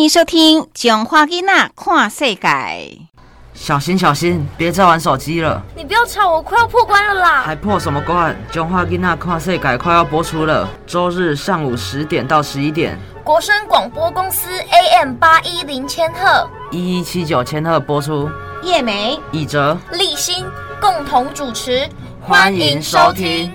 欢迎收听《囧花囡仔看世界》。小心小心，别再玩手机了！你不要吵，我快要破关了啦！还破什么关？《囧花囡仔看世界》快要播出了，周日上午十点到十一点，国声广播公司 AM 八一零千赫，一一七九千赫播出。叶梅、以哲、立新共同主持，欢迎收听。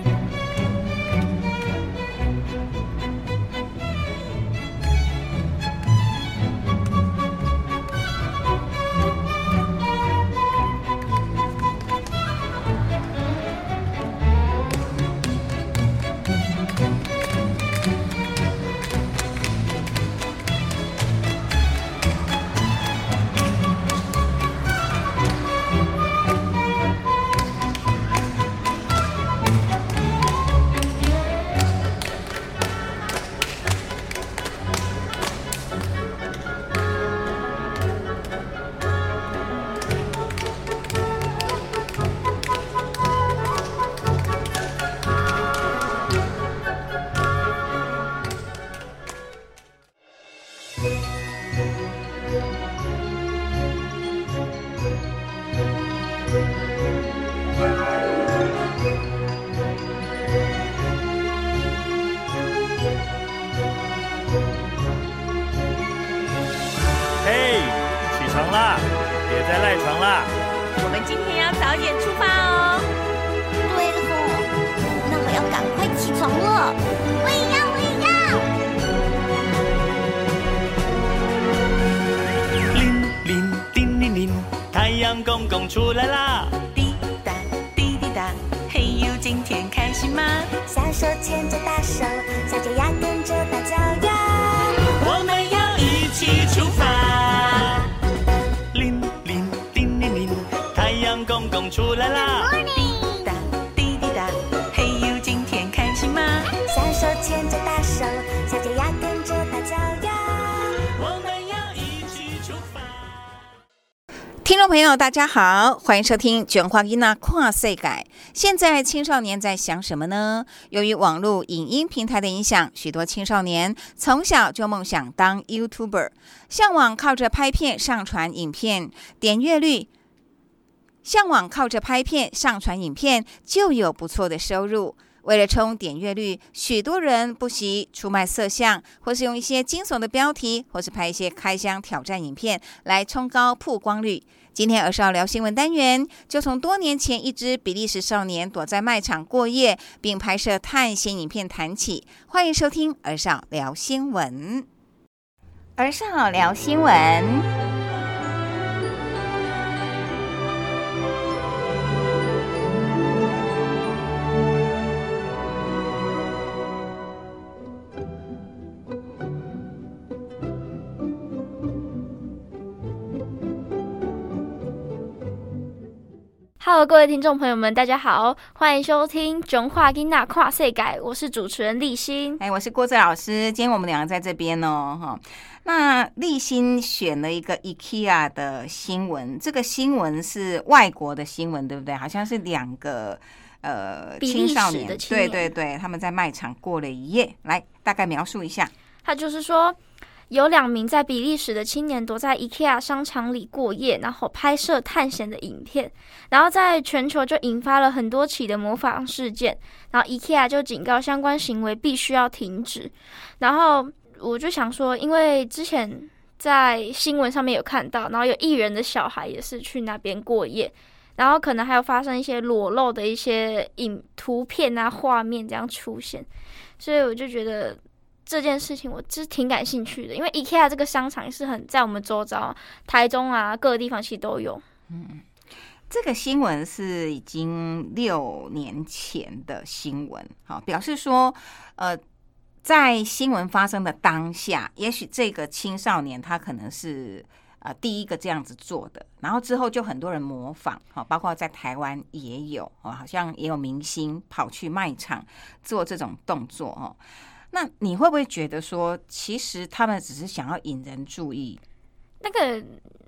嘿，起床啦！别再赖床啦！我们今天要早点出发哦。对吼，那我要赶快起床了。喂公公出来啦！滴答滴滴答，嘿呦，今天开心吗？小手牵着大手，小脚丫跟着大脚丫。我们要一起出发。铃铃叮铃铃，太阳公公出来啦！众朋友，大家好，欢迎收听《卷花囡仔跨岁改》。现在青少年在想什么呢？由于网络影音平台的影响，许多青少年从小就梦想当 YouTuber，向往靠着拍片上传影片点阅率，向往靠着拍片上传影片就有不错的收入。为了冲点阅率，许多人不惜出卖色相，或是用一些惊悚的标题，或是拍一些开箱挑战影片来冲高曝光率。今天儿少聊新闻单元，就从多年前一支比利时少年躲在卖场过夜，并拍摄探险影片谈起。欢迎收听儿少聊新闻。儿少聊新闻。Hello，各位听众朋友们，大家好，欢迎收听《囧话囡仔跨世改》，我是主持人立新。哎，我是郭志老师，今天我们两个在这边哦，哈。那立新选了一个 IKEA 的新闻，这个新闻是外国的新闻，对不对？好像是两个呃青少年，的青年对对对，他们在卖场过了一夜。来，大概描述一下。他就是说，有两名在比利时的青年躲在 IKEA 商场里过夜，然后拍摄探险的影片，然后在全球就引发了很多起的模仿事件，然后 IKEA 就警告相关行为必须要停止。然后我就想说，因为之前在新闻上面有看到，然后有艺人的小孩也是去那边过夜。然后可能还有发生一些裸露的一些影图片啊、画面这样出现，所以我就觉得这件事情我是挺感兴趣的，因为 IKEA 这个商场是很在我们周遭，台中啊各个地方其实都有。嗯这个新闻是已经六年前的新闻，好，表示说，呃，在新闻发生的当下，也许这个青少年他可能是呃第一个这样子做的，然后之后就很多人模仿，好，包括在台湾也有，哦，好像也有明星跑去卖场做这种动作，哦。那你会不会觉得说，其实他们只是想要引人注意？那个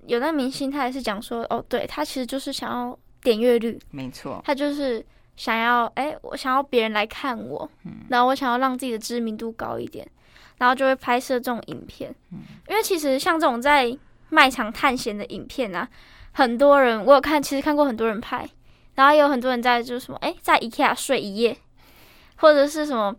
有那明星他也是讲说，哦，对他其实就是想要点阅率，没错，他就是想要，哎、我想要别人来看我，嗯然后我想要让自己的知名度高一点。然后就会拍摄这种影片。嗯因为其实像这种在卖场探险的影片啊，很多人我有看，其实看过很多人拍，然后也有很多人在就是什么，哎，在 IKEA 睡一夜，或者是什么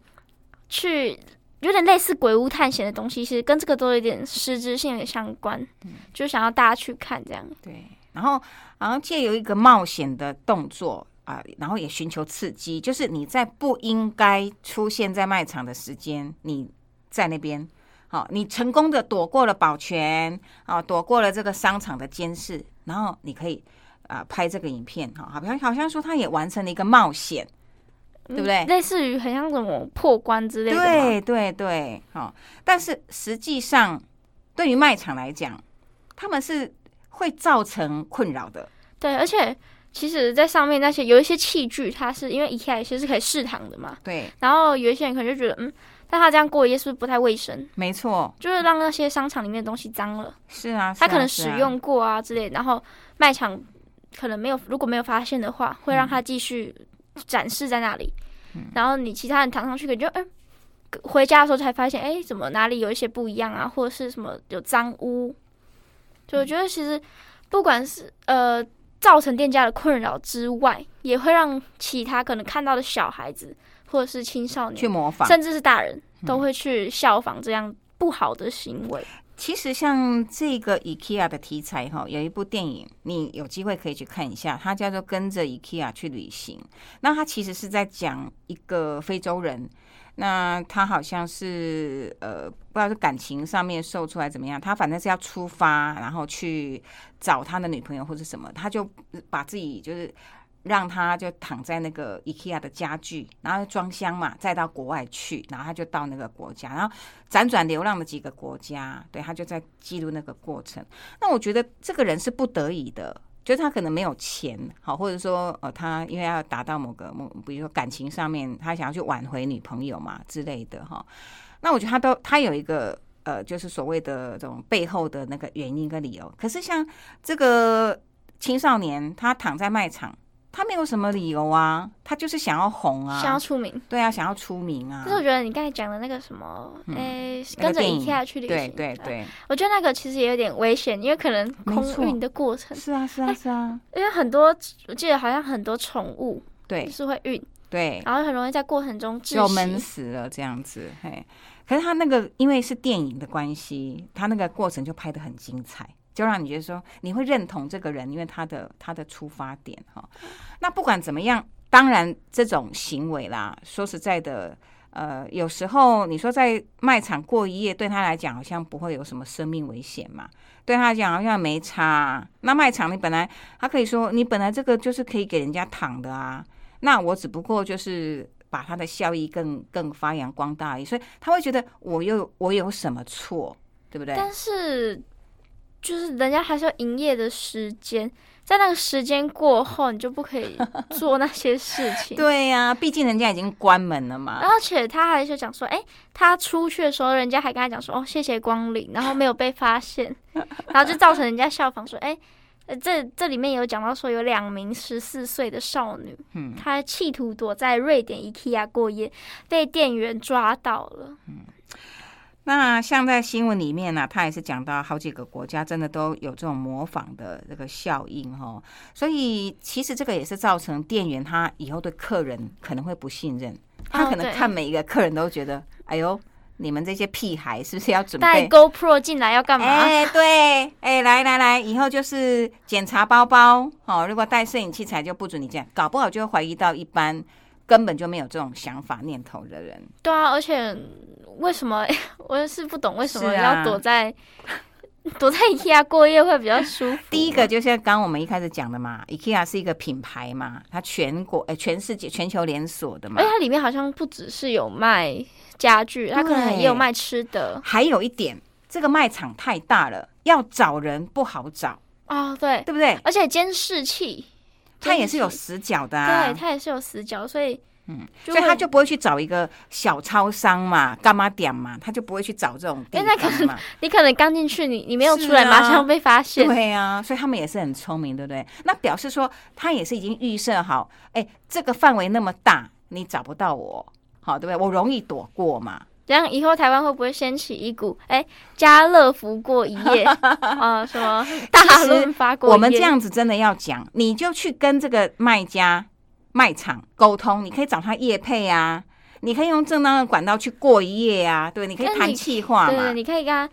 去有点类似鬼屋探险的东西，其实跟这个都有点实质性的相关，嗯就想要大家去看这样。对，然后然后借由一个冒险的动作啊，然后也寻求刺激，就是你在不应该出现在卖场的时间，你在那边。好，你成功的躲过了保全，啊，躲过了这个商场的监视，然后你可以啊、拍这个影片，哈，好像好像说他也完成了一个冒险，对不对？嗯类似于很像什么破关之类的。对对对，好、但是实际上对于卖场来讲，他们是会造成困扰的，对，而且其实，在上面那些有一些器具，它是因为 IKEA 有些是可以试躺的嘛，对，然后有一些人可能就觉得，嗯，但他这样过夜是不是不太卫生？没错，就是让那些商场里面的东西脏了，是啊，他可能使用过啊之类的，然后卖场可能没有，如果没有发现的话，会让他继续展示在那里，嗯然后你其他人躺上去，可能就嗯。回家的时候才发现，哎、怎么哪里有一些不一样啊，或者是什么有脏污？就我觉得其实不管是呃造成店家的困扰之外，也会让其他可能看到的小孩子或者是青少年，去模仿。甚至是大人都会去效仿这样不好的行为。其实像这个 IKEA 的题材哈，有一部电影，你有机会可以去看一下，它叫做《跟着 IKEA 去旅行》。那它其实是在讲一个非洲人，那他好像是呃，不知道是感情上面受出来怎么样，他反正是要出发，然后去找他的女朋友或者什么，他就把自己就是。让他就躺在那个 IKEA 的家具，然后装箱嘛，再到国外去，然后他就到那个国家，然后辗转流浪的几个国家，对他就在记录那个过程。那我觉得这个人是不得已的，就是他可能没有钱，好，或者说呃，他因为要达到某个某，比如说感情上面，他想要去挽回女朋友嘛之类的哈。那我觉得他都他有一个呃，就是所谓的这种背后的那个原因跟理由。可是像这个青少年，他躺在卖场。他没有什么理由啊，他就是想要红啊，想要出名。对啊，想要出名啊。但是我觉得你刚才讲的那个什么，诶、那个跟着电影。IKEA 去旅行，对对。对，我觉得那个其实也有点危险，因为可能空运的过程，是啊是啊是啊，因为很多我记得好像很多宠物对。是会运，对，然后很容易在过程中窒就闷。死了这样子，嘿。可是他那个因为是电影的关系，他那个过程就拍的很精彩，就让你觉得说你会认同这个人，因为他的他的出发点哈。那不管怎么样，当然这种行为啦，说实在的，呃，有时候你说在卖场过一夜，对他来讲好像不会有什么生命危险嘛，对他讲好像没差。那卖场你本来他可以说，你本来这个就是可以给人家躺的啊，那我只不过就是。把它的效益更更发扬光大而已，所以他会觉得我又我有什么错，对不对？但是就是人家还是要营业的时间，在那个时间过后，你就不可以做那些事情。对呀、毕竟人家已经关门了嘛。而且他还是讲说，哎、他出去的时候，人家还跟他讲说，哦，谢谢光临，然后没有被发现，然后就造成人家效仿说，哎、呃这这里面有讲到说，有两名十四岁的少女，嗯她企图躲在瑞典 IKEA 过夜，被店员抓到了。那像在新闻里面呢、他也是讲到好几个国家真的都有这种模仿的这个效应哈，所以其实这个也是造成店员他以后对客人可能会不信任，他可能看每一个客人都觉得，哎呦，你们这些屁孩是不是要准备带？GoPro 进来要干嘛？哎、对，哎、来来来，以后就是检查包包哦。如果带摄影器材就不准你这样，搞不好就会怀疑到一般根本就没有这种想法念头的人。对啊，而且为什么 我是不懂为什么要躲在、躲在 IKEA 过夜会比较舒服？第一个就像刚刚我们一开始讲的嘛，IKEA 是一个品牌嘛，它全国呃全世界全球连锁的嘛而且。它里面好像不只是有卖家具，它可能也有卖吃的还有一点，这个卖场太大了，要找人不好找，哦，对，对不对？而且监视器，它也是有死角的啊。对，它也是有死角，所以嗯，所以他就不会去找一个小超商嘛，干嘛点嘛，他就不会去找这种地因为那可方嘛。你可能刚进去，你你没有出来，马上被发现。对啊，所以他们也是很聪明，对不对？那表示说他也是已经预设好，哎，这个范围那么大，你找不到我，好，对不对？我容易躲过嘛。这样以后台湾会不会掀起一股哎家乐福过一夜 啊、什么大润发过一夜？我们这样子真的要讲，你就去跟这个卖家、卖场沟通，你可以找他业配啊，你可以用正当的管道去过一夜啊，对，你可以谈气话嘛，对对，你可以跟他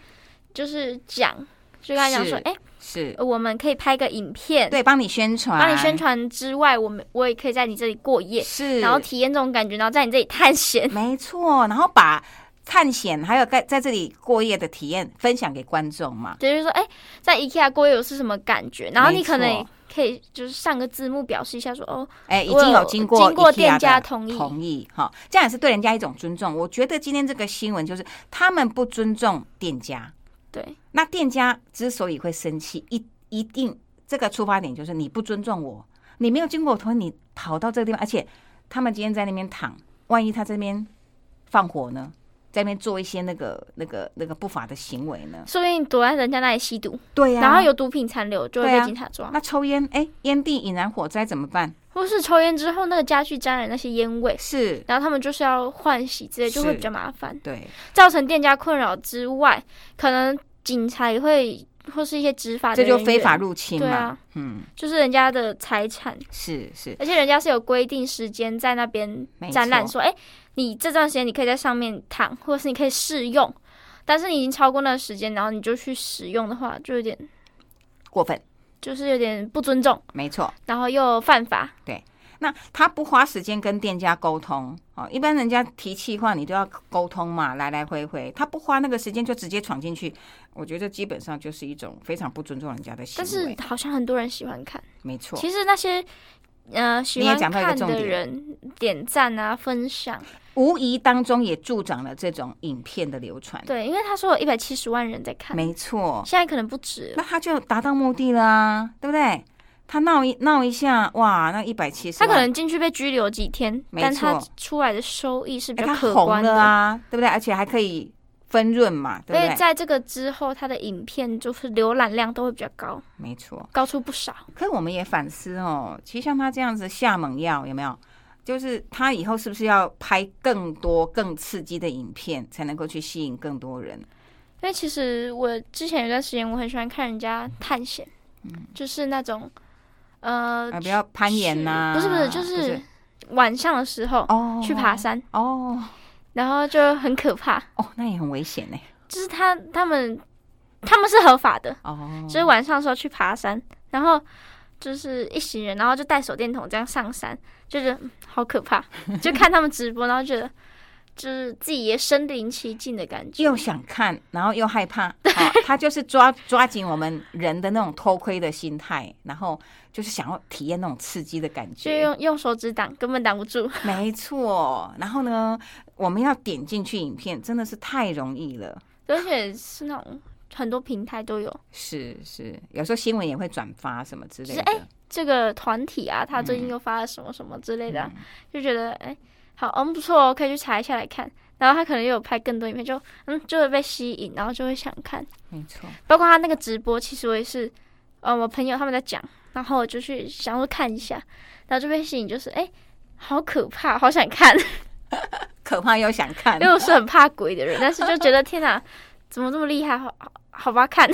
就是讲，就跟他讲说，是哎、是，我们可以拍个影片，对，帮你宣传，帮你宣传之外，我们我也可以在你这里过夜，是，然后体验这种感觉，然后在你这里探险。没错，然后把探险还有在在这里过夜的体验分享给观众嘛，就是说，哎、在 IKEA 过夜有是什么感觉？然后你可能可以就是上个字幕表示一下说，哦，哎，已经有经过经过店家同意。同意哈，这样也是对人家一种尊重。我觉得今天这个新闻就是他们不尊重店家，对，那店家之所以会生气，一一定这个出发点就是你不尊重我，你没有经过我同意，你跑到这个地方，而且他们今天在那边躺，万一他这边放火呢，在那边做一些那个那个那个不法的行为呢？说不定躲在人家那里吸毒，对呀、然后有毒品残留，就会被警察抓。那抽烟，哎，烟蒂引燃火灾怎么办？或是抽烟之后那个家具沾染那些烟味，是，然后他们就是要换洗之类，就会比较麻烦，对，造成店家困扰之外，可能警察也会或是一些执法的这就非法入侵嘛。对啊。嗯，就是人家的财产，是是，而且人家是有规定时间在那边展览，说，哎、你这段时间你可以在上面躺，或者是你可以试用，但是你已经超过那个时间，然后你就去使用的话，就有点过分，就是有点不尊重，没错。然后又犯法，对那他不花时间跟店家沟通哦，一般人家提气话你都要沟通嘛，来来回回，他不花那个时间就直接闯进去，我觉得基本上就是一种非常不尊重人家的行为但是。好像很多人喜欢看。没错，其实那些呃喜欢看的人点赞啊、分享，无疑当中也助长了这种影片的流传。对，因为他说有一百七十万人在看，没错，现在可能不止。那他就达到目的了啊，对不对？他闹一闹一下，哇，那一百七十，他可能进去被拘留几天，但他出来的收益是比哎较可观的。啊，对不对？而且还可以分润嘛，对所以？在这个之后，他的影片就是浏览量都会比较高，没错。高出不少。可是我们也反思哦，其实像他这样子下猛药，有没有？就是他以后是不是要拍更多、更刺激的影片，才能够去吸引更多人？因为其实我之前有段时间我很喜欢看人家探险，嗯就是那种呃啊，不要攀岩呐、不是不是，就是晚上的时候哦，去爬山，哦然后就很可怕。哦，那也很危险呢。就是他他们他们是合法的，哦，就是晚上的时候去爬山，然后就是一行人，然后就带手电筒这样上山，就觉得嗯好可怕。就看他们直播，然后觉得就是自己也身临其境的感觉。又想看，然后又害怕，好、他就是抓抓紧我们人的那种偷窥的心态，然后就是想要体验那种刺激的感觉就。用用手指挡，根本挡不住。没错，然后呢，我们要点进去影片，真的是太容易了。而且是那种很多平台都有是是，有时候新闻也会转发什么之类的。是哎这个团体啊，他最近又发了什么什么之类的啊、嗯就觉得哎、好，嗯，不错哦，可以去查一下来看。然后他可能又有拍更多影片，就嗯就会被吸引，然后就会想看。没错，包括他那个直播，其实我也是，呃，我朋友他们在讲，然后我就去想说看一下，然后就被吸引，就是哎、好可怕，好想看，可怕又想看因为。我是很怕鬼的人，但是就觉得天哪，怎么这么厉害？好好好吧，看，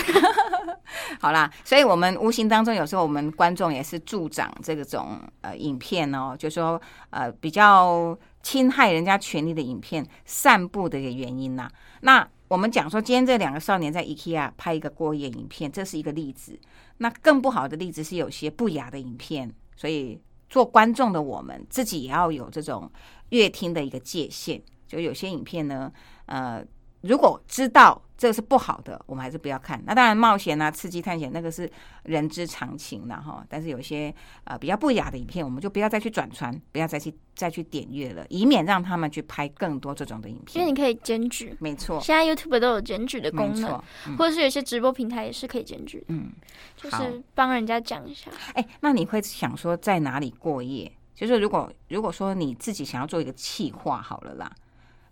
好啦，所以我们无形当中有时候我们观众也是助长这种呃影片哦，就说呃比较侵害人家权利的影片散布的一个原因呐、那我们讲说，今天这两个少年在 IKEA 拍一个过夜影片，这是一个例子。那更不好的例子是有些不雅的影片，所以做观众的我们自己也要有这种乐听的一个界限。就有些影片呢，呃，如果知道这个是不好的，我们还是不要看。那当然，冒险啊、刺激探险那个是人之常情了哈。但是有些呃比较不雅的影片，我们就不要再去转传，不要再去再去点阅了，以免让他们去拍更多这种的影片。因为你可以检举，没错，现在 YouTube 都有检举的没功能，，嗯或者是有些直播平台也是可以检举的，嗯，就是帮人家讲一下。哎、那你会想说在哪里过夜？就是如果如果说你自己想要做一个企划好了啦，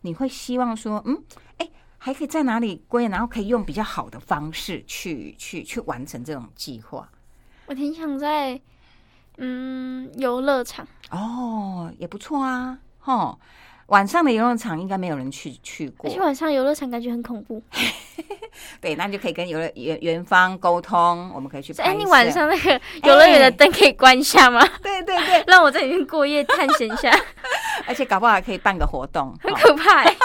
你会希望说，嗯，哎、还可以在哪里过夜，然后可以用比较好的方式去去去完成这种计划。我挺想在嗯游乐场，哦，也不错啊，吼。晚上的游乐场应该没有人去去过而且，晚上游乐场感觉很恐怖。对，那就可以跟游乐园园方沟通，我们可以去拍哎，摄。你晚上那个游乐园的灯可以关一下吗？对对对，让我在里面过夜探险一下，而且搞不好还可以办个活动，很哦可怕欸。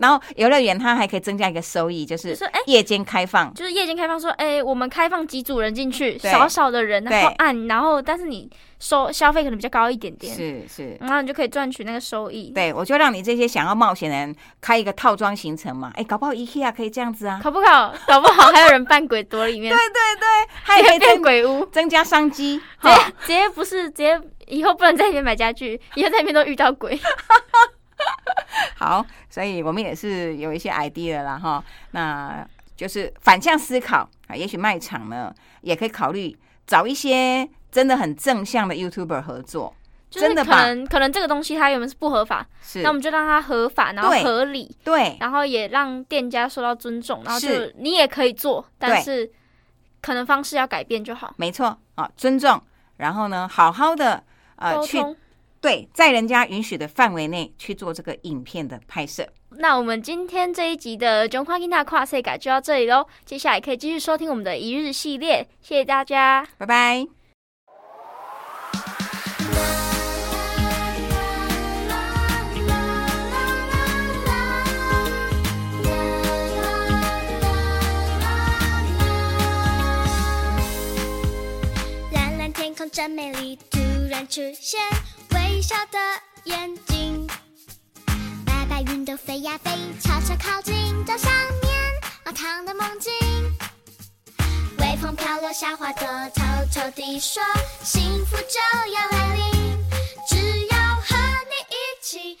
然后游乐园它还可以增加一个收益，就是就是哎夜间开放。就是夜间开放说，哎、我们开放几组人进去，对少少的人，然后按，然后但是你收消费可能比较高一点点，是是，然后你就可以赚取那个收益。对我就让你这些想要冒险的人开一个套装行程嘛。哎，搞不好 IKEA 可以这样子啊，搞不好？搞不好还有人扮鬼躲里面，对对对，还可以变鬼屋，增加商机。直接直接不是直接以后不能在里面买家具，以后在里面都遇到鬼。好，所以我们也是有一些 idea 了哈。那就是反向思考啊，也许卖场呢也可以考虑找一些真的很正向的 YouTuber 合作，就是真的可能可能这个东西它原本是不合法，是那我们就让它合法，然后合理，对然后也让店家受到尊重，然后就你也可以做，但是可能方式要改变就好。没错啊，尊重，然后呢，好好的呃去。对，在人家允许的范围内去做这个影片的拍摄。那我们今天这一集的《中华吉娜跨世改》就到这里喽，接下来可以继续收听我们的一日系列，谢谢大家。拜拜。蓝蓝天空真美丽，突然出现微笑的眼睛。白白云朵飞呀飞，悄悄靠近照上面满堂的梦境。微风飘落小花朵，偷偷地说，幸福就要来临。只要和你一起，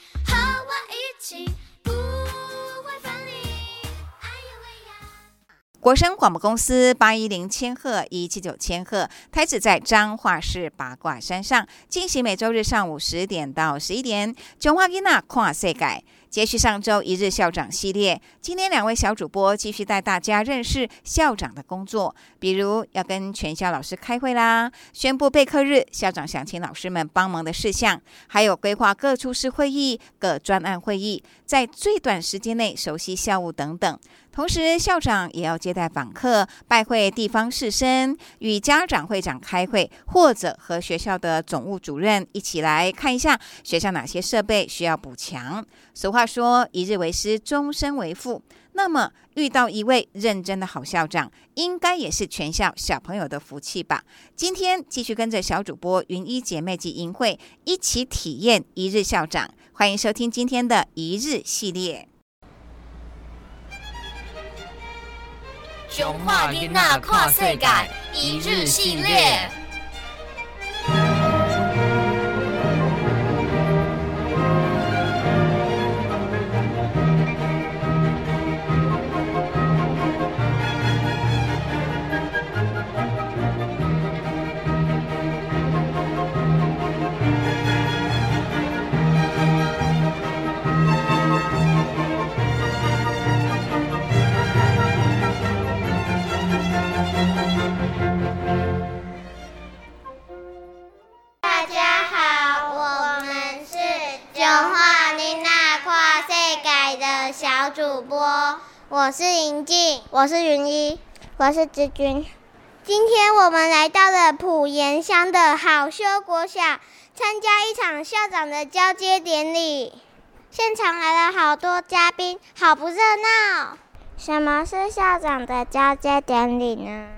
国声广播公司八一零千赫一七九千赫，台址在彰化市八卦山上，进行每周日上午十点到十一点。中华囡仔跨世界，接续上周一日校长系列，今天两位小主播继续带大家认识校长的工作，比如要跟全校老师开会啦，宣布备课日，校长想请老师们帮忙的事项，还有规划各处室会议、各专案会议，在最短时间内熟悉校务等等。同时，校长也要接待访客、拜会地方士绅、与家长会长开会，或者和学校的总务主任一起来看一下学校哪些设备需要补强。俗话说“一日为师，终身为父”。那么，遇到一位认真的好校长，应该也是全校小朋友的福气吧？今天继续跟着小主播云一姐妹及银会一起体验一日校长，欢迎收听今天的一日系列。中华囡仔跨世界一日系列。小主播，我是银静，我是云一，我是志军。今天我们来到了普盐乡的好修国小，参加一场校长的交接典礼。现场来了好多嘉宾，好不热闹。什么是校长的交接典礼呢？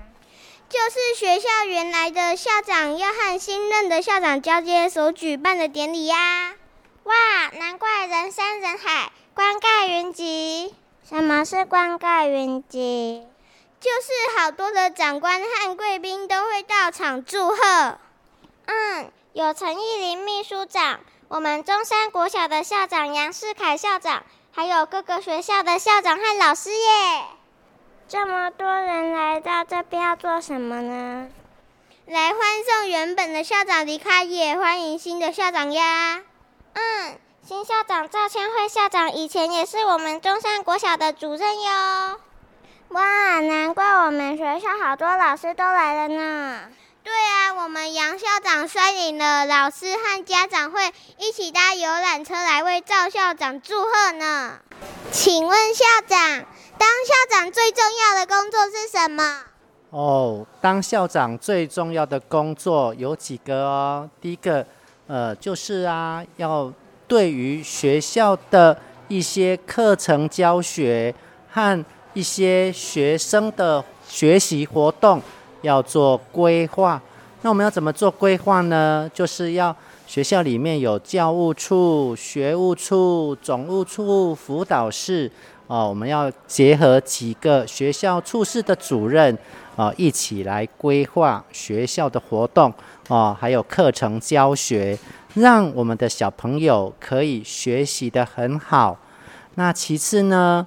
就是学校原来的校长要和新任的校长交接所举办的典礼呀、哇，难怪人山人海，观盖云集。什么是冠盖云集？就是好多的长官和贵宾都会到场祝贺。嗯，有陈义林秘书长，我们中山国小的校长杨世凯校长，还有各个学校的校长和老师耶。这么多人来到这边要做什么呢？来欢送原本的校长离开，也欢迎新的校长呀。嗯，新校长赵千惠校长以前也是我们中山国小的主任哟。哇，难怪我们学校好多老师都来了呢。对啊，我们杨校长率领了老师和家长会一起搭游览车来为赵校长祝贺呢。请问校长，当校长最重要的工作是什么？哦，当校长最重要的工作有几个哦。第一个，呃，就是啊，要对于学校的一些课程教学和一些学生的学习活动要做规划。那我们要怎么做规划呢？就是要学校里面有教务处、学务处、总务处、辅导室哦，我们要结合几个学校处室的主任啊，一起来规划学校的活动哦，还有课程教学，让我们的小朋友可以学习的很好。那其次呢，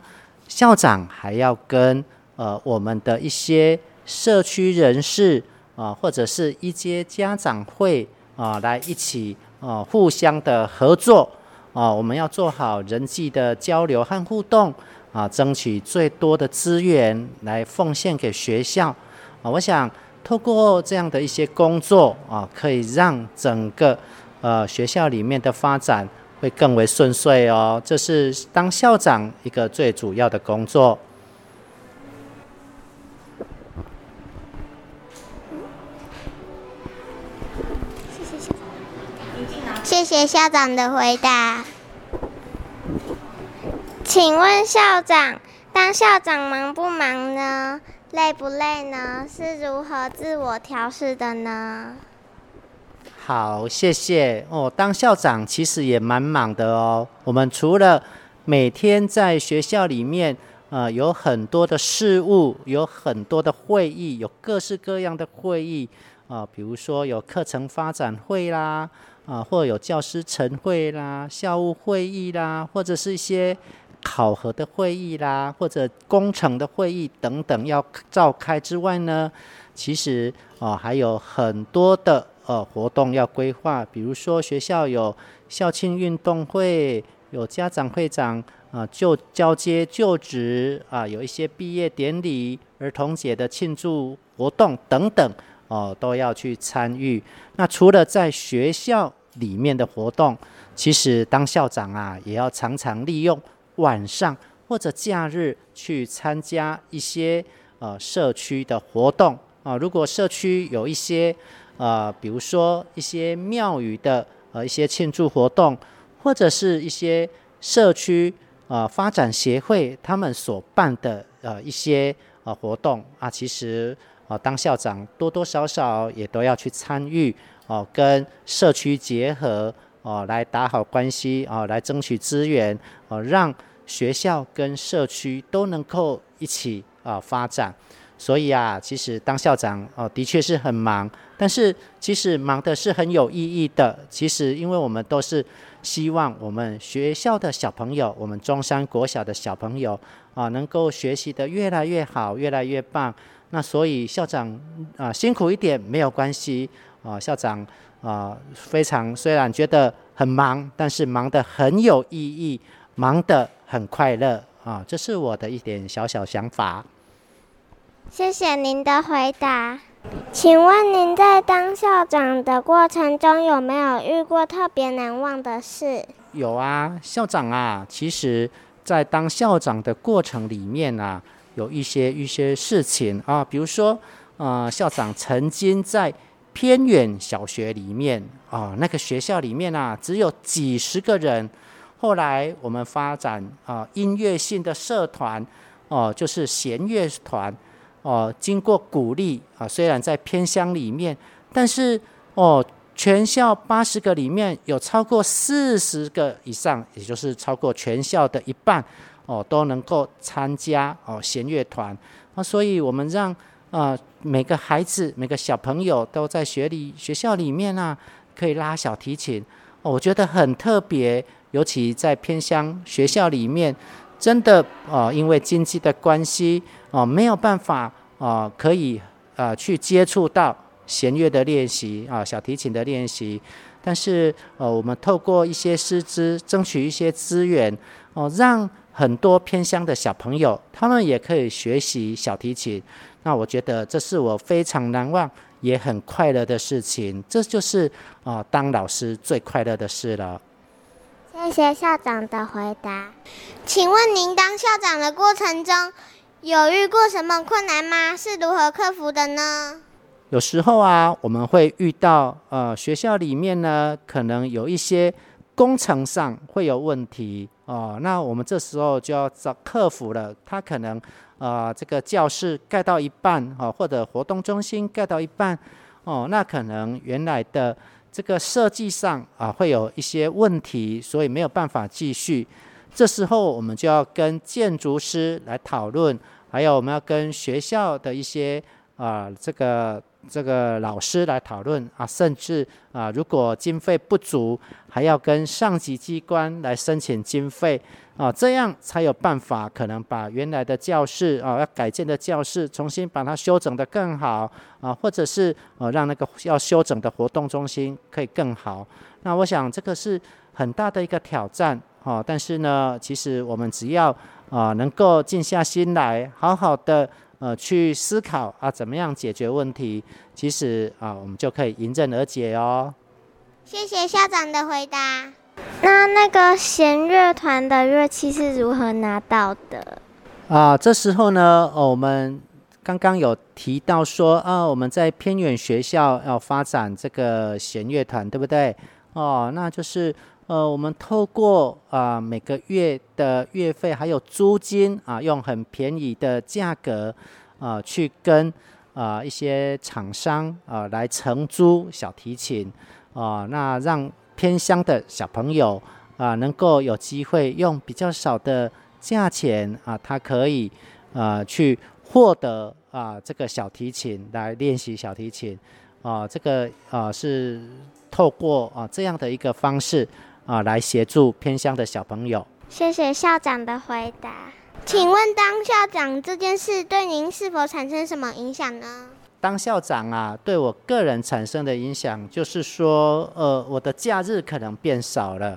校长还要跟呃我们的一些社区人士。啊，或者是一些家长会啊，来一起啊，互相的合作啊，我们要做好人际的交流和互动啊，争取最多的资源来奉献给学校啊。我想透过这样的一些工作啊，可以让整个呃学校里面的发展会更为顺遂哦。这是当校长一个最主要的工作。谢谢校长的回答。请问校长，当校长忙不忙呢？累不累呢？是如何自我调试的呢？好，谢谢哦。当校长其实也蛮忙的哦。我们除了每天在学校里面，呃，有很多的事务，有很多的会议，有各式各样的会议啊，比如说有课程发展会啦。啊，或有教师晨会啦、校务会议啦，或者是一些考核的会议啦，或者工程的会议等等要召开之外呢，其实啊还有很多的呃活动要规划，比如说学校有校庆运动会，有家长会长啊就交接就职啊，有一些毕业典礼、儿童节的庆祝活动等等。哦，都要去参与。那除了在学校里面的活动，其实当校长啊，也要常常利用晚上或者假日去参加一些呃社区的活动啊。如果社区有一些呃，比如说一些庙宇的呃一些庆祝活动，或者是一些社区呃发展协会他们所办的呃一些呃活动啊，其实。啊，当校长多多少少也都要去参与哦，跟社区结合哦，来打好关系哦，来争取资源哦，让学校跟社区都能够一起啊发展。所以啊，其实当校长哦，的确是很忙，但是其实忙的是很有意义的。其实，因为我们都是希望我们学校的小朋友，我们中山国小的小朋友啊，能够学习的越来越好，越来越棒。那所以校长啊辛苦一点没有关系啊，校长啊非常虽然觉得很忙，但是忙得很有意义，忙得很快乐啊，这是我的一点小小想法。谢谢您的回答。请问您在当校长的过程中有没有遇过特别难忘的事？有啊，校长啊，其实在当校长的过程里面啊。有一些一些事情啊，比如说，呃，校长曾经在偏远小学里面啊，那个学校里面啊，只有几十个人。后来我们发展啊，音乐性的社团哦，就是弦乐团哦，经过鼓励啊，虽然在偏乡里面，但是哦，全校八十个里面有超过四十个以上，也就是超过全校的一半。哦，都能够参加哦弦乐团啊，所以我们让啊每个孩子、每个小朋友都在学里学校里面啊，可以拉小提琴，我觉得很特别。尤其在偏乡学校里面，真的哦，因为经济的关系哦，没有办法哦，可以啊去接触到弦乐的练习啊，小提琴的练习。但是呃，我们透过一些师资，争取一些资源哦，让很多偏乡的小朋友，他们也可以学习小提琴。那我觉得这是我非常难忘也很快乐的事情。这就是啊，当老师最快乐的事了。谢谢校长的回答。请问您当校长的过程中，有遇过什么困难吗？是如何克服的呢？有时候啊，我们会遇到呃，学校里面呢，可能有一些工程上会有问题哦。那我们这时候就要找克服了。他可能呃，这个教室盖到一半哦，或者活动中心盖到一半哦，那可能原来的。这个设计上啊会有一些问题，所以没有办法继续。这时候我们就要跟建筑师来讨论，还有我们要跟学校的一些啊这个。这个老师来讨论啊，甚至啊，如果经费不足，还要跟上级机关来申请经费啊，这样才有办法可能把原来的教室啊，要改建的教室重新把它修整得更好啊，或者是呃让那个要修整的活动中心可以更好。那我想这个是很大的一个挑战啊，但是呢，其实我们只要啊能够静下心来，好好的。呃，去思考啊，怎么样解决问题？其实啊，我们就可以迎刃而解哦。谢谢校长的回答。那那个弦乐团的乐器是如何拿到的？啊，这时候呢，我们刚刚有提到说啊，我们在偏远学校要发展这个弦乐团，对不对？哦，那就是。呃，我们透过啊每个月的月费还有租金啊，用很便宜的价格啊，去跟啊一些厂商啊来承租小提琴啊，那让偏乡的小朋友啊能够有机会用比较少的价钱啊，他可以啊去获得啊这个小提琴来练习小提琴啊，这个啊是透过啊这样的一个方式。啊，来协助偏乡的小朋友。谢谢校长的回答。请问当校长这件事对您是否产生什么影响呢？当校长啊，对我个人产生的影响就是说，呃，我的假日可能变少了，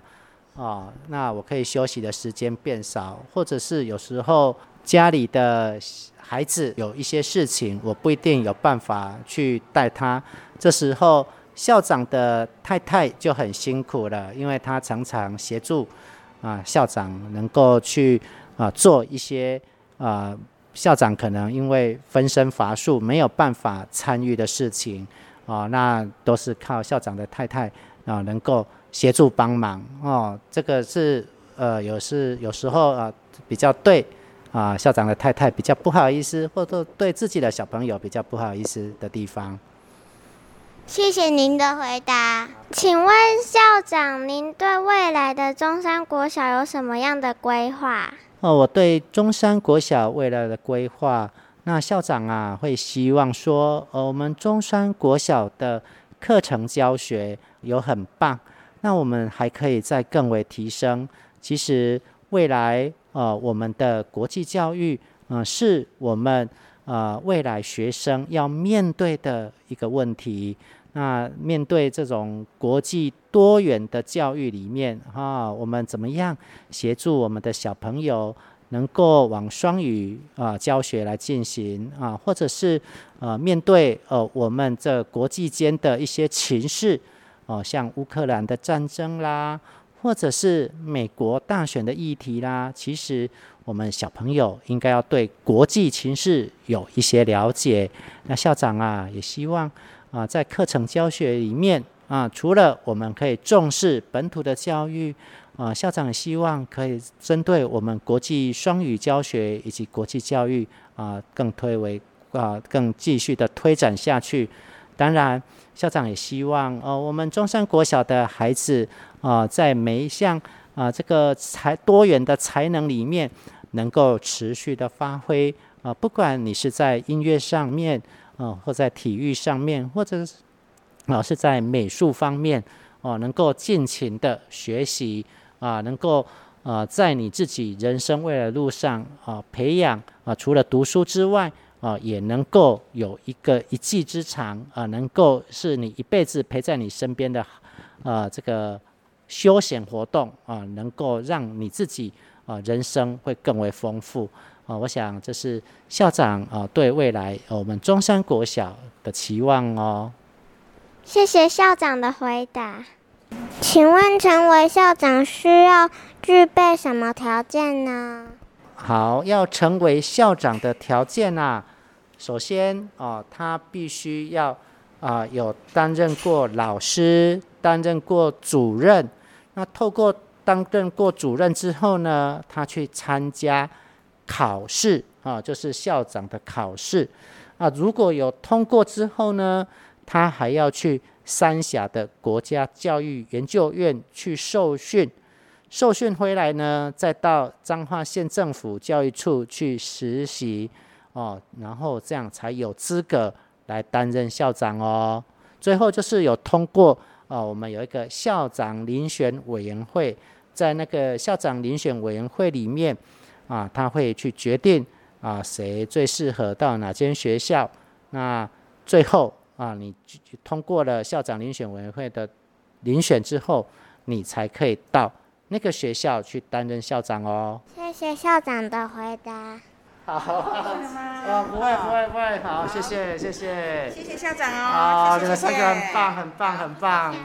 啊，那我可以休息的时间变少，或者是有时候家里的孩子有一些事情，我不一定有办法去带他，这时候。校长的太太就很辛苦了，因为她常常协助啊校长能够去啊做一些啊校长可能因为分身乏术没有办法参与的事情啊，那都是靠校长的太太啊能够协助帮忙哦。这个是呃有是有时候啊比较对啊校长的太太比较不好意思，或者对自己的小朋友比较不好意思的地方。谢谢您的回答。请问校长，您对未来的中山国小有什么样的规划？哦，我对中山国小未来的规划，那校长啊会希望说，呃，我们中山国小的课程教学有很棒，那我们还可以再更为提升。其实未来，呃，我们的国际教育，嗯，是我们呃未来学生要面对的一个问题。那面对这种国际多元的教育里面，哈，我们怎么样协助我们的小朋友能够往双语啊教学来进行啊，或者是呃面对呃我们这国际间的一些情势，哦，像乌克兰的战争啦，或者是美国大选的议题啦，其实我们小朋友应该要对国际情势有一些了解。那校长啊，也希望。啊，在课程教学里面啊，除了我们可以重视本土的教育，啊，校长也希望可以针对我们国际双语教学以及国际教育啊，更推为啊，更继续的推展下去。当然，校长也希望呃，我们中山国小的孩子啊，在每一项啊这个才多元的才能里面，能够持续的发挥啊，不管你是在音乐上面。哦，或在体育上面，或者是啊，是在美术方面哦，能够尽情的学习啊，能够啊，在你自己人生未来路上啊，培养啊，除了读书之外啊，也能够有一个一技之长啊，能够是你一辈子陪在你身边的啊，这个休闲活动啊，能够让你自己啊人生会更为丰富啊。我想这是校长啊对未来我们中山国小的期望哦。谢谢校长的回答。请问成为校长需要具备什么条件呢？好，要成为校长的条件啊，首先哦，他必须要啊有担任过老师，担任过主任。那透过担任过主任之后呢，他去参加考试啊，就是校长的考试啊。如果有通过之后呢，他还要去三峡的国家教育研究院去受训。受训回来呢，再到彰化县政府教育处去实习哦，然后这样才有资格来担任校长哦。最后就是有通过哦，我们有一个校长遴选委员会，在那个校长遴选委员会里面啊，他会去决定啊谁最适合到哪间学校。那最后啊，你通过了校长遴选委员会的遴选之后，你才可以到。那个学校去担任校长哦。谢谢校长的回答。好，哦，不会不会不会，好，谢谢谢谢。谢谢校长哦。好，你们三个很棒很棒很棒。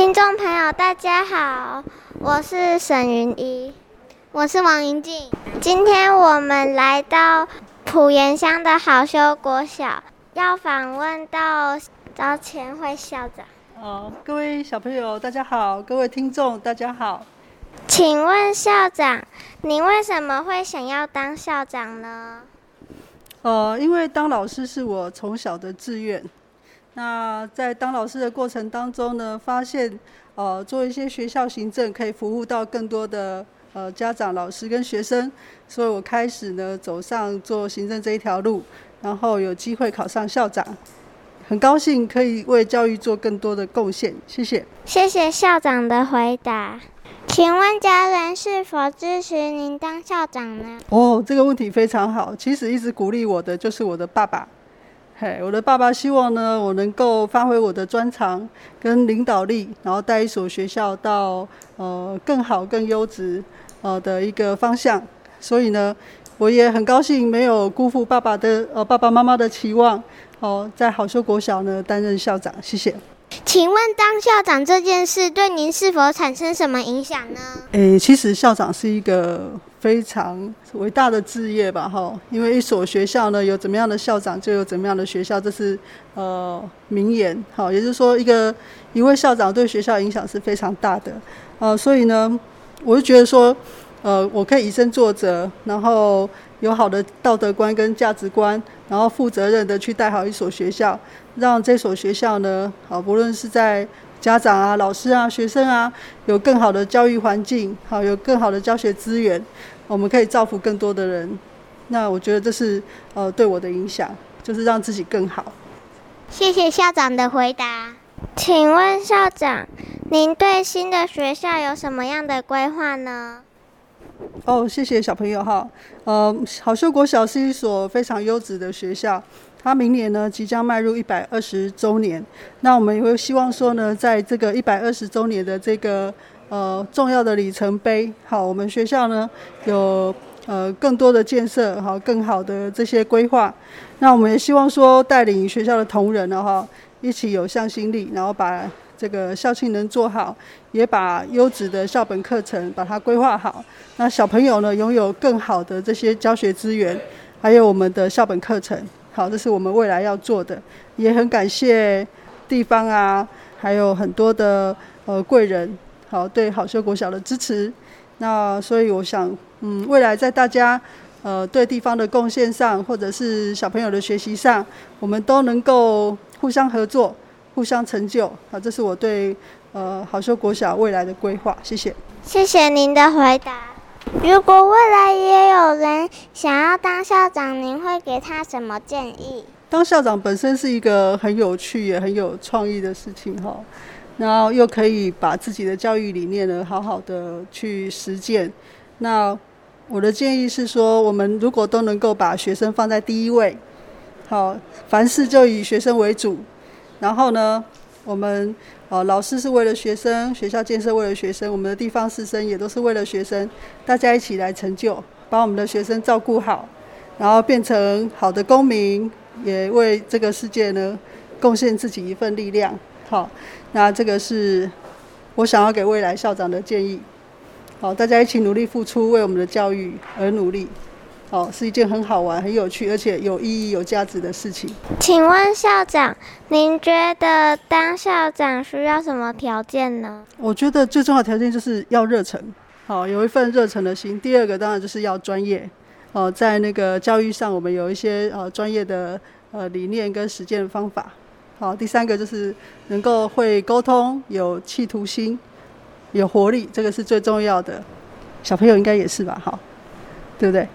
听众朋友，大家好，我是沈云一，我是王云静。今天我们来到浦盐乡的好修国小，要访问到招前会校长。哦，各位小朋友，大家好；各位听众，大家好。请问校长，您为什么会想要当校长呢？呃，因为当老师是我从小的志愿。那在当老师的过程当中呢，发现呃做一些学校行政可以服务到更多的呃家长、老师跟学生，所以我开始呢走上做行政这一条路，然后有机会考上校长，很高兴可以为教育做更多的贡献。谢谢。谢谢校长的回答。请问家人是否支持您当校长呢？哦，这个问题非常好。其实一直鼓励我的就是我的爸爸。嘿，我的爸爸希望呢，我能够发挥我的专长跟领导力，然后带一所学校到呃更好、更优质呃的一个方向。所以呢，我也很高兴没有辜负爸爸的呃爸爸妈妈的期望，哦，在好修国小呢担任校长。谢谢。请问当校长这件事对您是否产生什么影响呢？诶，其实校长是一个非常伟大的职业吧，哈。因为一所学校呢，有怎么样的校长，就有怎么样的学校，这是呃名言。好，也就是说，一个一位校长对学校影响是非常大的。呃，所以呢，我就觉得说，呃，我可以以身作则，然后有好的道德观跟价值观，然后负责任的去带好一所学校。让这所学校呢，好，不论是在家长啊、老师啊、学生啊，有更好的教育环境，好，有更好的教学资源，我们可以造福更多的人。那我觉得这是呃对我的影响，就是让自己更好。谢谢校长的回答。请问校长，您对新的学校有什么样的规划呢？哦，谢谢小朋友哈。呃，好秀国小是一所非常优质的学校。他明年呢即将迈入一百二十周年，那我们也会希望说呢，在这个一百二十周年的这个呃重要的里程碑，好，我们学校呢有呃更多的建设，好，更好的这些规划。那我们也希望说，带领学校的同仁呢，哈，一起有向心力，然后把这个校庆能做好，也把优质的校本课程把它规划好。那小朋友呢，拥有更好的这些教学资源，还有我们的校本课程。好，这是我们未来要做的。也很感谢地方啊，还有很多的呃贵人，好对好修国小的支持。那所以我想，嗯，未来在大家呃对地方的贡献上，或者是小朋友的学习上，我们都能够互相合作。互相成就，好，这是我对呃好修国小未来的规划。谢谢，谢谢您的回答。如果未来也有人想要当校长，您会给他什么建议？当校长本身是一个很有趣也很有创意的事情哈，然后又可以把自己的教育理念呢好好的去实践。那我的建议是说，我们如果都能够把学生放在第一位，好，凡事就以学生为主。然后呢，我们呃老师是为了学生，学校建设为了学生，我们的地方师生也都是为了学生，大家一起来成就，把我们的学生照顾好，然后变成好的公民，也为这个世界呢贡献自己一份力量。好，那这个是我想要给未来校长的建议。好，大家一起努力付出，为我们的教育而努力。哦，是一件很好玩、很有趣，而且有意义、有价值的事情。请问校长，您觉得当校长需要什么条件呢？我觉得最重要的条件就是要热忱，好，有一份热忱的心。第二个当然就是要专业，哦，在那个教育上，我们有一些呃专业的呃理念跟实践方法。好，第三个就是能够会沟通、有企图心、有活力，这个是最重要的。小朋友应该也是吧？好，对不对？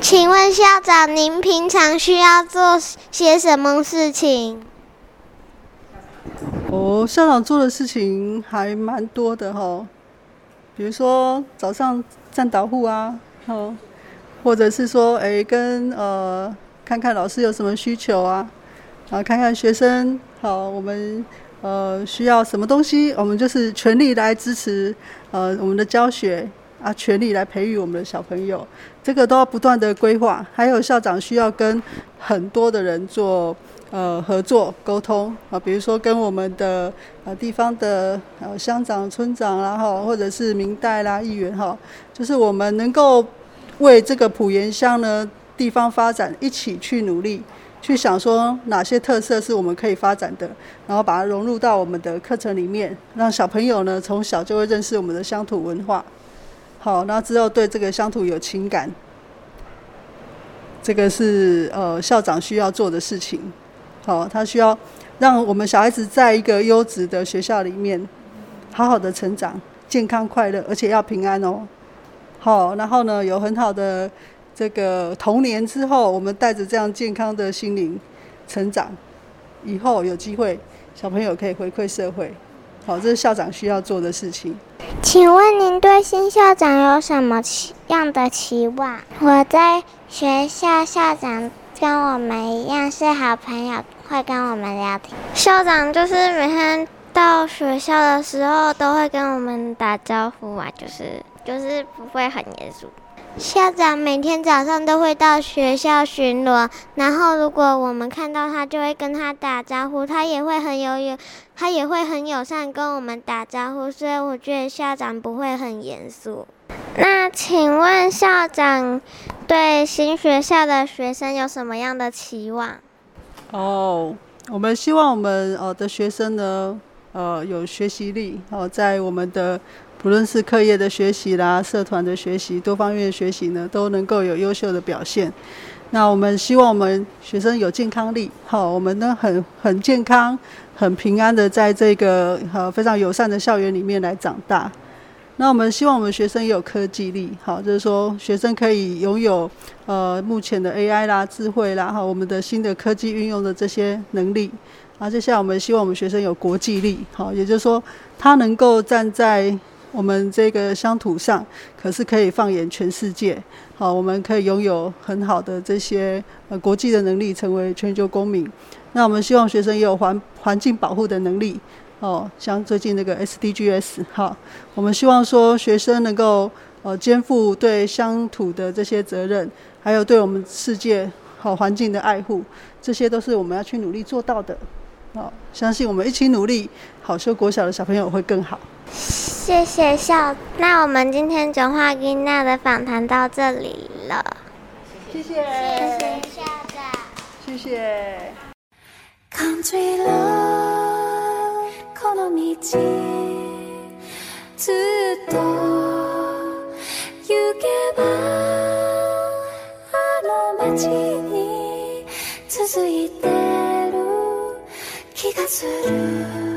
请问校长，您平常需要做些什么事情？哦，校长做的事情还蛮多的哈，比如说早上站导护啊，哦，或者是说，哎，跟呃看看老师有什么需求啊，然后看看学生，好，我们呃需要什么东西，我们就是全力来支持呃我们的教学。啊，全力来培育我们的小朋友，这个都要不断的规划。还有校长需要跟很多的人做呃合作沟通啊，比如说跟我们的呃地方的呃乡长、村长啦哈，或者是民代啦、议员哈，就是我们能够为这个普盐乡呢地方发展一起去努力，去想说哪些特色是我们可以发展的，然后把它融入到我们的课程里面，让小朋友呢从小就会认识我们的乡土文化。好，那之后对这个乡土有情感，这个是呃校长需要做的事情。好，他需要让我们小孩子在一个优质的学校里面好好的成长，健康快乐，而且要平安哦。好，然后呢有很好的这个童年之后，我们带着这样健康的心灵成长，以后有机会小朋友可以回馈社会。好，这是校长需要做的事情。请问您对新校长有什么样的期望？我在学校校长跟我们一样是好朋友，会跟我们聊天。校长就是每天到学校的时候都会跟我们打招呼啊，就是就是不会很严肃。校长每天早上都会到学校巡逻，然后如果我们看到他，就会跟他打招呼，他也会很有友，他也会很友善跟我们打招呼，所以我觉得校长不会很严肃。那请问校长对新学校的学生有什么样的期望？哦，我们希望我们呃的学生呢，呃有学习力，哦在我们的。不论是课业的学习啦，社团的学习，多方面的学习呢，都能够有优秀的表现。那我们希望我们学生有健康力，好，我们呢很很健康、很平安的在这个呃非常友善的校园里面来长大。那我们希望我们学生也有科技力，好，就是说学生可以拥有呃目前的 AI 啦、智慧啦，哈，我们的新的科技运用的这些能力。啊，接下来我们希望我们学生有国际力，好，也就是说他能够站在我们这个乡土上，可是可以放眼全世界。好，我们可以拥有很好的这些呃国际的能力，成为全球公民。那我们希望学生也有环环境保护的能力。哦，像最近那个 SDGs，好，我们希望说学生能够呃肩负对乡土的这些责任，还有对我们世界好环境的爱护，这些都是我们要去努力做到的。哦，相信我们一起努力，好修国小的小朋友会更好。谢谢校，那我们今天讲话跟娜的访谈到这里了。谢谢，谢谢校长，谢谢。感じるこの道ずっと行けばあの街に続いてる 気がする。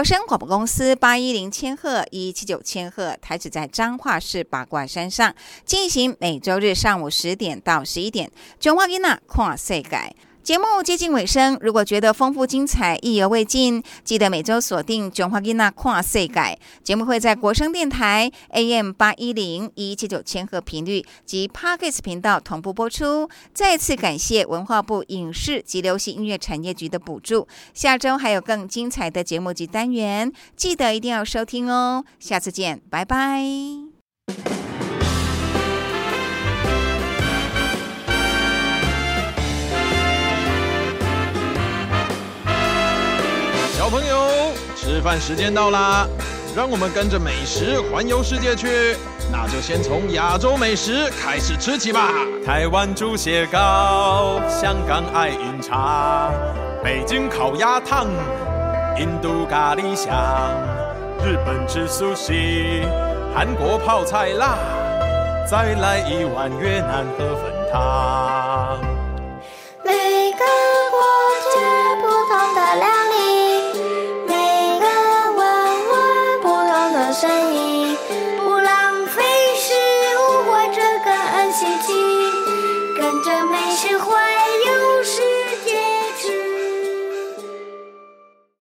国声广播公司八一零千赫一七九千赫台址在彰化市八卦山上，进行每周日上午十点到十一点。中华囡仔跨世界。节目接近尾声，如果觉得丰富精彩、意犹未尽，记得每周锁定《中华囡仔看世界》节目，会在国声电台 AM 八一零一七九千赫频率及 Parkes 频道同步播出。再次感谢文化部影视及流行音乐产业局的补助。下周还有更精彩的节目及单元，记得一定要收听哦。下次见，拜拜。吃饭时间到啦，让我们跟着美食环游世界去。那就先从亚洲美食开始吃起吧。台湾猪血糕，香港爱饮茶，北京烤鸭汤，印度咖喱香，日本吃寿司，韩国泡菜辣，再来一碗越南河粉汤。每个国家不同的料理，